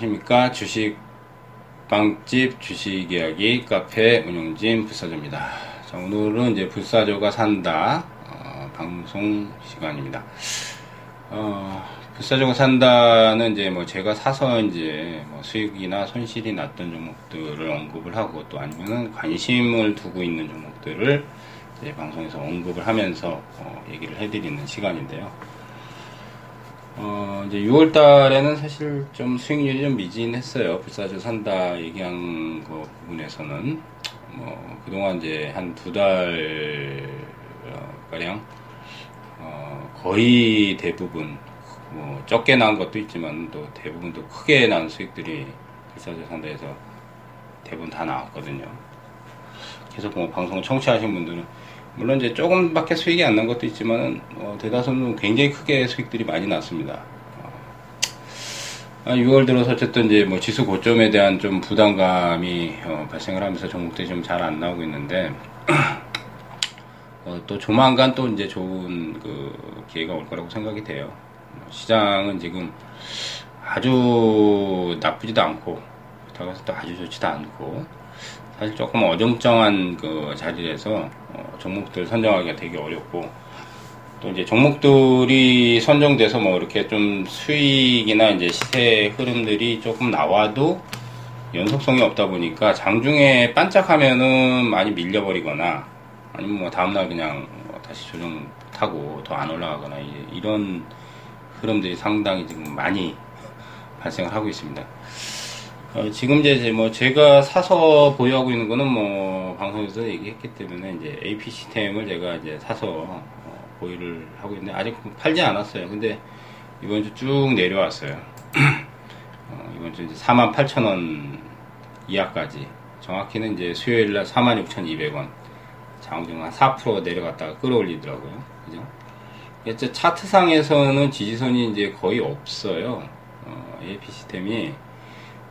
안녕하십니까. 주식 빵집 주식 이야기 카페 운영진 불사조입니다. 자, 오늘은 이제 불사조가 산다 어, 방송 시간입니다. 어, 불사조가 산다는 이제 뭐 제가 사서 이제 뭐 수익이나 손실이 났던 종목들을 언급을 하고 또 아니면은 관심을 두고 있는 종목들을 방송에서 언급을 하면서 어, 얘기를 해드리는 시간인데요. 어, 이제 6월 달에는 사실 좀 수익률이 좀 미진했어요. 불사조 산다 얘기한 거 부분에서는. 뭐, 그동안 이제 한 두 달, 어, 가량, 어, 거의 대부분, 뭐, 적게 나온 것도 있지만 또 대부분 또 크게 나온 수익들이 불사조 산다에서 대부분 다 나왔거든요. 계속 뭐 방송 청취하신 분들은 물론 이제 조금밖에 수익이 안 난 것도 있지만 어, 대다수는 굉장히 크게 수익들이 많이 났습니다. 어, 6월 들어서 어쨌든 이제 뭐 지수 고점에 대한 좀 부담감이 어, 발생을 하면서 종목들이 좀 잘 안 나오고 있는데 어, 또 조만간 또 이제 좋은 그 기회가 올 거라고 생각이 돼요. 시장은 지금 아주 나쁘지도 않고 그렇다고 해서 또 아주 좋지도 않고 사실 조금 어정쩡한 그 자리에서 어, 종목들 선정하기가 되게 어렵고 또 이제 종목들이 선정돼서 뭐 이렇게 좀 수익이나 이제 시세 흐름들이 조금 나와도 연속성이 없다 보니까 장중에 반짝하면은 많이 밀려버리거나 아니면 뭐 다음날 그냥 뭐 다시 조정 타고 더 안 올라가거나 이런 흐름들이 상당히 지금 많이 발생을 하고 있습니다. 어, 지금 이제 뭐 제가 사서 보유하고 있는 거는 뭐 방송에서 얘기했기 때문에 이제 AP 시스템을 제가 이제 사서 어, 보유를 하고 있는데 아직 팔지 않았어요. 근데 이번 주 쭉 내려왔어요. 어, 이번 주 이제 48,000원 이하까지 정확히는 이제 수요일 날 46,200원 장중 한 4% 내려갔다가 끌어올리더라고요. 그죠? 이제 차트상에서는 지지선이 이제 거의 없어요. 어, AP 시스템이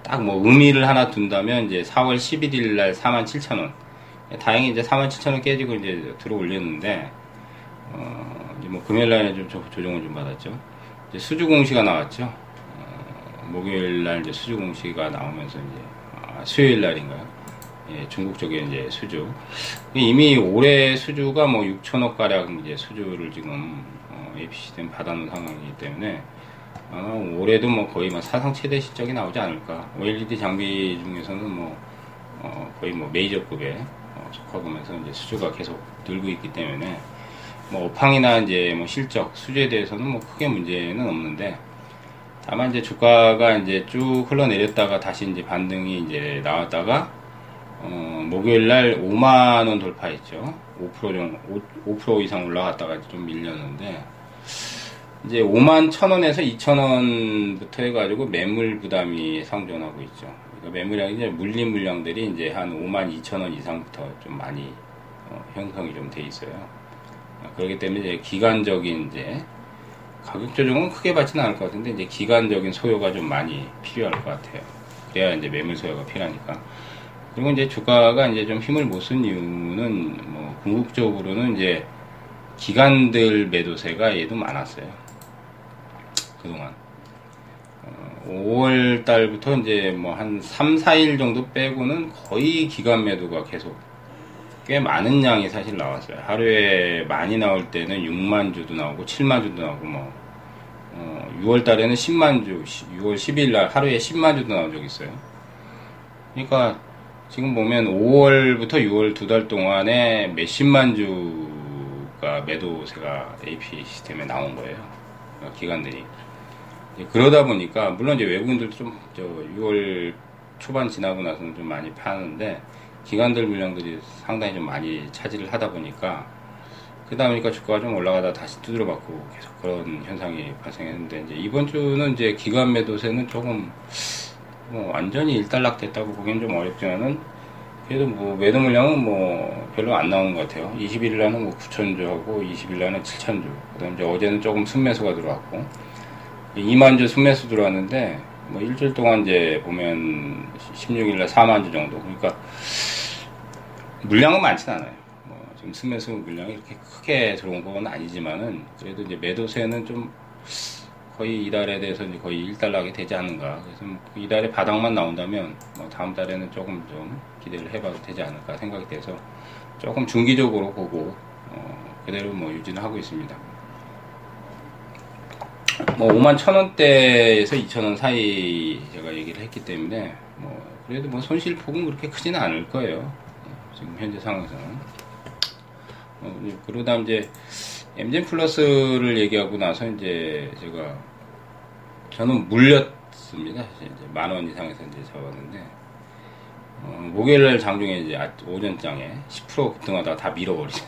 딱 뭐 의미를 하나 둔다면 이제 4월 11일 날 47,000원. 다행히 이제 47,000원 깨지고 이제 들어 올렸는데, 어, 이제 뭐 금요일 날에 좀 조정을 좀 받았죠. 이제 수주 공시가 나왔죠. 어, 목요일 날 이제 수주 공시가 나오면서 이제, 아, 수요일 날인가요? 예, 중국 쪽에 이제 수주. 이미 올해 수주가 뭐 6천억 가량 이제 수주를 지금 어, APC된 받아놓은 상황이기 때문에 아마 올해도 뭐 거의 뭐 사상 최대 실적이 나오지 않을까. OLED 장비 중에서는 뭐 어, 거의 뭐 메이저급에 어, 속하면서 이제 수주가 계속 늘고 있기 때문에 뭐 업황이나 이제 뭐 실적 수주에 대해서는 뭐 크게 문제는 없는데 다만 이제 주가가 이제 쭉 흘러내렸다가 다시 이제 반등이 이제 나왔다가 어, 목요일 날 5만 원 돌파했죠. 5% 정도, 5, 5% 이상 올라갔다가 좀 밀렸는데 이제 5만 1천원에서 2천원부터 해 가지고 매물 부담이 상존하고 있죠. 그러니까 매물량이 이제 물린 물량들이 이제 한 5만 2천원 이상부터 좀 많이 어, 형성이 좀 돼 있어요. 그렇기 때문에 이제 기간적인 이제 가격 조정은 크게 받지는 않을 것 같은데 이제 기간적인 소요가 좀 많이 필요할 것 같아요. 그래야 이제 매물 소요가 필요하니까. 그리고 이제 주가가 이제 좀 힘을 못 쓴 이유는 뭐 궁극적으로는 이제 기관들 매도세가 얘도 많았어요. 그동안. 어, 5월 달부터 이제 뭐 한 3, 4일 정도 빼고는 거의 기간 매도가 계속 꽤 많은 양이 사실 나왔어요. 하루에 많이 나올 때는 6만 주도 나오고 7만 주도 나오고 뭐 어, 6월 달에는 10만 주, 6월 10일 날 하루에 10만 주도 나온 적 있어요. 그러니까 지금 보면 5월부터 6월 두 달 동안에 몇십만 주가 매도세가 AP 시스템에 나온 거예요. 기관들이. 그러다 보니까 물론 이제 외국인들도 좀저 6월 초반 지나고 나서는 좀 많이 파는데 기관들 물량들이 상당히 좀 많이 차지를 하다 보니까 그러다 보니까 주가가 좀 올라가다 다시 두드려 맞고 계속 그런 현상이 발생했는데 이제 이번 주는 이제 기관 매도세는 조금 뭐 완전히 일단락 됐다고 보기엔 좀 어렵지만은 그래도 뭐 매도 물량은 뭐 별로 안 나오는 것 같아요. 21일 날은 뭐 9천 주 하고 20일 날은 7천 주. 그다음 이제 어제는 조금 순매수가 들어왔고 2만 주 순매수 들어왔는데 뭐 일주일 동안 이제 보면 16일날 4만 주 정도 그러니까 물량은 많진 않아요. 뭐 지금 순매수 물량이 이렇게 크게 들어온 건 아니지만은 그래도 이제 매도세는 좀 거의 이달에 대해서 이제 거의 일단락이 되지 않는가. 그래서 뭐 이달에 바닥만 나온다면 뭐 다음 달에는 조금 좀 기대를 해봐도 되지 않을까 생각이 돼서 조금 중기적으로 보고 어, 그대로 뭐 유지를 하고 있습니다. 뭐 5만 천 원대에서 2천 원 사이 제가 얘기를 했기 때문에 뭐 그래도 뭐 손실 폭은 그렇게 크지는 않을 거예요. 지금 현재 상황에서는. 어, 그러다 이제 엠젠 플러스를 얘기하고 나서 이제 제가 저는 물렸습니다. 만 원 이상에서 이제 잡았는데 어, 목요일 장중에 이제 오전장에 10% 급등하다가 다 밀어버리죠.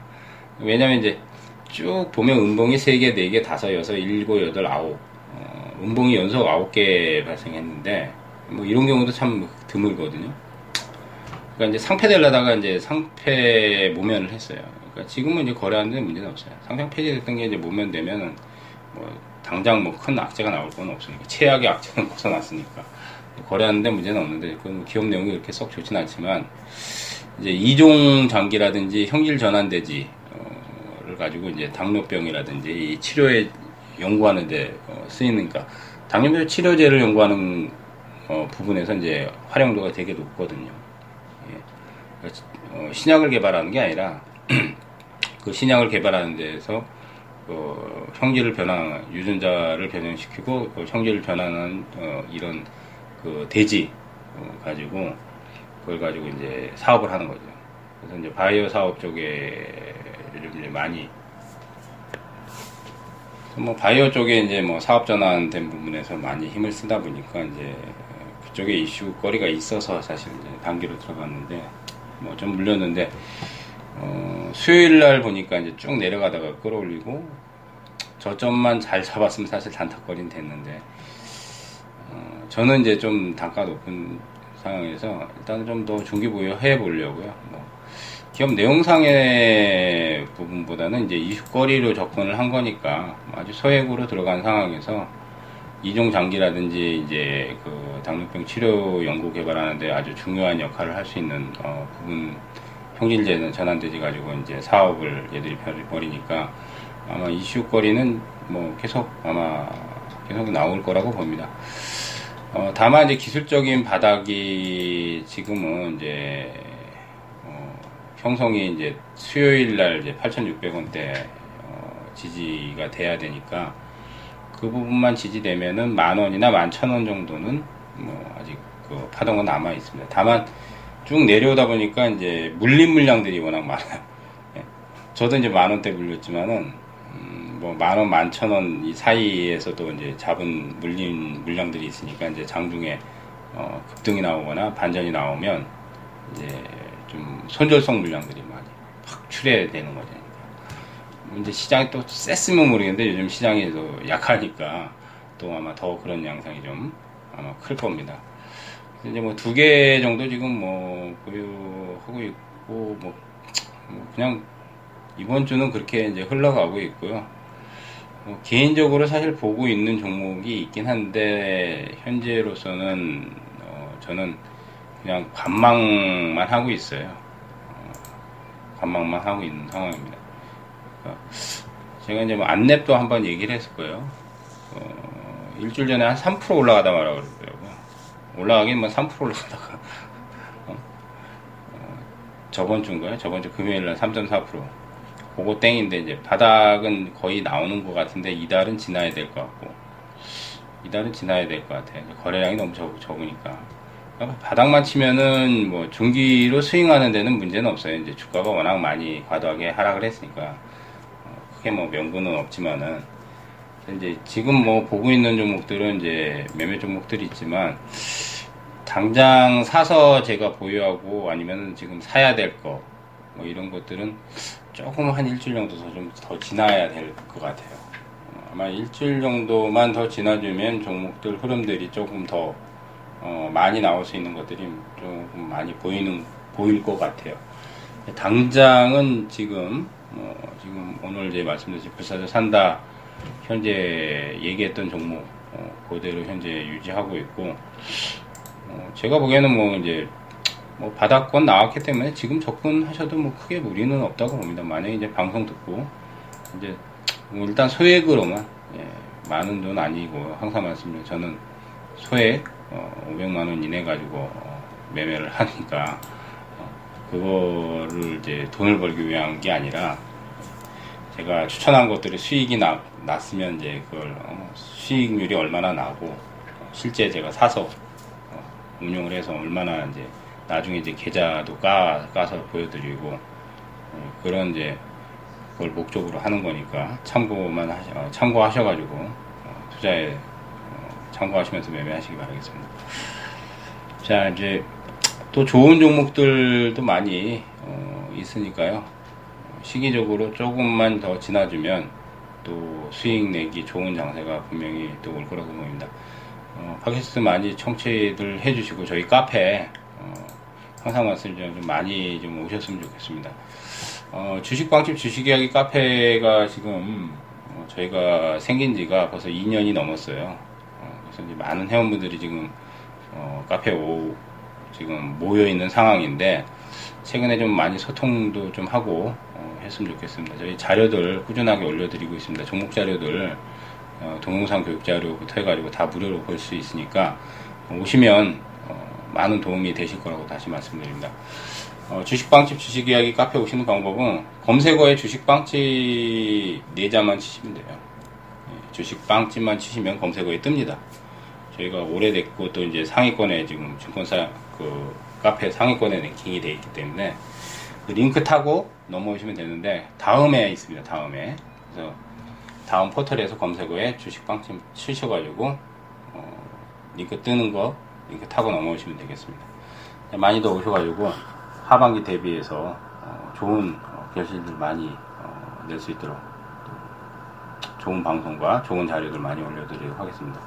왜냐면 이제 쭉 보면 음봉이 3개, 4개, 5, 6, 7, 8, 9 어, 음봉이 연속 9개 발생했는데 뭐 이런 경우도 참 드물거든요. 그러니까 이제 상패 되려다가 이제 상패 모면을 했어요. 그러니까 지금은 이제 거래하는데 문제는 없어요. 상장 폐지됐던 게 이제 모면되면은 뭐 당장 뭐 큰 악재가 나올 건 없으니까 최악의 악재는 벗어났으니까 거래하는데 문제는 없는데 그건 뭐 기업 내용이 그렇게 썩 좋진 않지만 이제 이종 장기라든지 형질 전환대지 를 가지고 이제 당뇨병이라든지 이 치료에 연구하는데 어, 쓰이니까 당뇨병 치료제를 연구하는 어, 부분에서 이제 활용도가 되게 높거든요. 예. 그러니까, 어, 신약을 개발하는 게 아니라 그 신약을 개발하는 데에서 어, 형질을 변환, 유전자를 변형시키고 그 형질을 변환하는 어, 이런 그 대지 어, 가지고 그걸 가지고 이제 사업을 하는 거죠. 그래서 이제 바이오 사업 쪽에 요즘 이제 많이 뭐 바이오 쪽에 이제 뭐 사업 전환된 부분에서 많이 힘을 쓰다 보니까 이제 그쪽에 이슈거리가 있어서 사실 이제 단기로 들어갔는데 뭐 좀 물렸는데 어 수요일 날 보니까 이제 쭉 내려가다가 끌어올리고 저점만 잘 잡았으면 사실 단타거리는 됐는데 어 저는 이제 좀 단가 높은 상황에서 일단 좀 더 중기 보유 해 보려고요. 뭐 기업 내용상의 부분보다는 이제 이슈거리로 접근을 한 거니까 아주 소액으로 들어간 상황에서 이종 장기라든지 이제 그 당뇨병 치료 연구 개발하는데 아주 중요한 역할을 할 수 있는 어 부분 형질제는 전환되지 가지고 이제 사업을 얘들이 벌이니까 아마 이슈거리는 뭐 계속 아마 계속 나올 거라고 봅니다. 어 다만 이제 기술적인 바닥이 지금은 이제 형성이 이제 수요일 날 이제 8,600원대 어, 지지가 돼야 되니까 그 부분만 지지되면은 만 원이나 만 천 원 정도는 뭐 아직 그 파동은 남아 있습니다. 다만 쭉 내려오다 보니까 이제 물린 물량들이 워낙 많아요. 예. 저도 이제 만 원대 물렸지만은 음, 뭐만 원, 만 천 원 이 사이에서도 이제 잡은 물린 물량들이 있으니까 이제 장중에 어, 급등이 나오거나 반전이 나오면 이제 좀 손절성 물량들이 많이 확 출해되는 거죠. 이제 시장이 또 셌으면 모르겠는데 요즘 시장이 또 약하니까 또 아마 더 그런 양상이 좀 아마 클 겁니다. 이제 뭐 두 개 정도 지금 뭐 보유하고 있고 뭐, 뭐 그냥 이번 주는 그렇게 이제 흘러가고 있고요. 뭐 개인적으로 사실 보고 있는 종목이 있긴 한데 현재로서는 어 저는 그냥 관망만 하고 있어요. 어, 관망만 하고 있는 상황입니다. 그러니까 제가 이제 뭐 안랩도 한번 얘기를 했을 거예요. 어, 일주일 전에 한 3% 올라가다 말아 그러더라고요. 올라가긴 뭐 3% 올라가다가 어, 어, 저번 주인가요? 저번 주 금요일 날 3.4% 그거 땡인데 이제 바닥은 거의 나오는 것 같은데 이달은 지나야 될 것 같고 이달은 지나야 될 것 같아요. 거래량이 너무 적, 적으니까. 바닥만 치면은 뭐 중기로 스윙하는 데는 문제는 없어요. 이제 주가가 워낙 많이 과도하게 하락을 했으니까 어, 크게 뭐 명분은 없지만은 이제 지금 뭐 보고 있는 종목들은 이제 매매 종목들이 있지만 당장 사서 제가 보유하고 아니면 지금 사야 될 거 뭐 이런 것들은 조금 한 일주일 정도 좀 더 지나야 될 것 같아요. 어, 아마 일주일 정도만 더 지나주면 종목들 흐름들이 조금 더 어, 많이 나올 수 있는 것들이 좀 많이 보이는 보일 것 같아요. 당장은 지금 어, 지금 오늘 이제 말씀드린 불사조 산다 현재 얘기했던 종목 어, 그대로 현재 유지하고 있고 어, 제가 보기에는 뭐 이제 뭐 바닥권 나왔기 때문에 지금 접근하셔도 뭐 크게 무리는 없다고 봅니다. 만약에 이제 방송 듣고 이제 뭐 일단 소액으로만 예, 많은 돈 아니고 항상 말씀드린 저는 소액 어, 500만 원 이내 가지고 어, 매매를 하니까 어, 그거를 이제 돈을 벌기 위한 게 아니라 제가 추천한 것들이 수익이 나, 났으면 이제 그걸 어, 수익률이 얼마나 나고 어, 실제 제가 사서 어, 운용을 해서 얼마나 이제 나중에 이제 계좌도 까, 까서 보여드리고 어, 그런 이제 그걸 목적으로 하는 거니까 참고만 하셔, 어, 참고하셔가지고 어, 투자에 어, 참고하시면서 매매하시기 바라겠습니다. 자 이제 또 좋은 종목들도 많이 어, 있으니까요. 시기적으로 조금만 더 지나주면 또 수익 내기 좋은 장세가 분명히 또 올 거라고 봅니다. 어, 팟캐스트 많이 청취들 해주시고 저희 카페 어, 항상 말씀드리지만 좀 많이 좀 오셨으면 좋겠습니다. 어, 주식방집 주식이야기 카페가 지금 어, 저희가 생긴 지가 벌써 2년이 넘었어요. 어, 그래서 많은 회원분들이 지금 어, 카페 오 지금 모여 있는 상황인데 최근에 좀 많이 소통도 좀 하고 어, 했으면 좋겠습니다. 저희 자료들 꾸준하게 올려드리고 있습니다. 종목 자료들 어, 동영상 교육 자료부터 해가지고 다 무료로 볼 수 있으니까 오시면 어, 많은 도움이 되실 거라고 다시 말씀드립니다. 어, 주식빵집 주식이야기 카페 오시는 방법은 검색어에 주식빵집 네자만 치시면 돼요. 예, 주식빵집만 치시면 검색어에 뜹니다. 저희가 오래됐고 또 이제 상위권에 지금 증권사 그 카페 상위권에 랭킹이 되어 있기 때문에 그 링크 타고 넘어오시면 되는데 다음에 있습니다. 다음에 그래서 다음 포털에서 검색어에 주식빵집 치셔가지고 어, 링크 뜨는 거 링크 타고 넘어오시면 되겠습니다. 많이들 오셔가지고 하반기 대비해서 어, 좋은 어, 결실들 많이 어, 낼수 있도록 좋은 방송과 좋은 자료들 많이 올려드리도록 하겠습니다.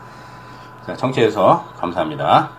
자, 청취해서 감사합니다.